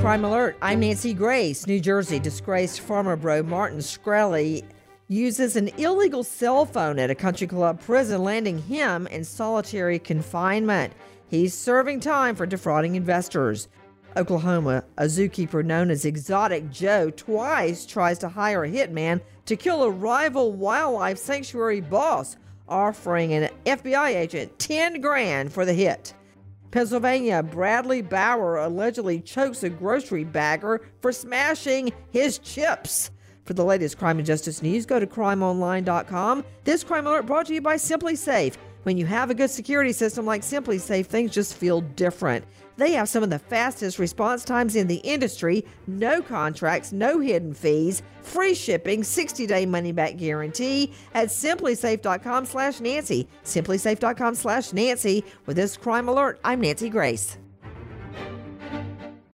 Crime mm. Alert. I'm mm. Nancy Grace. New Jersey disgraced pharma bro Martin Shkreli uses an illegal cell phone at a country club prison, landing him in solitary confinement. He's serving time for defrauding investors. Oklahoma, a zookeeper known as Exotic Joe twice tries to hire a hitman to kill a rival wildlife sanctuary boss, offering an FBI agent 10 grand for the hit. Pennsylvania, Bradley Bauer allegedly chokes a grocery bagger for smashing his chips. For the latest crime and justice news, go to crimeonline.com. This crime alert brought to you by SimpliSafe. When you have a good security system like SimpliSafe, things just feel different. They have some of the fastest response times in the industry, no contracts, no hidden fees, free shipping, 60-day money-back guarantee at simplisafe.com slash Nancy. Simplisafe.com slash Nancy. With this crime alert, I'm Nancy Grace.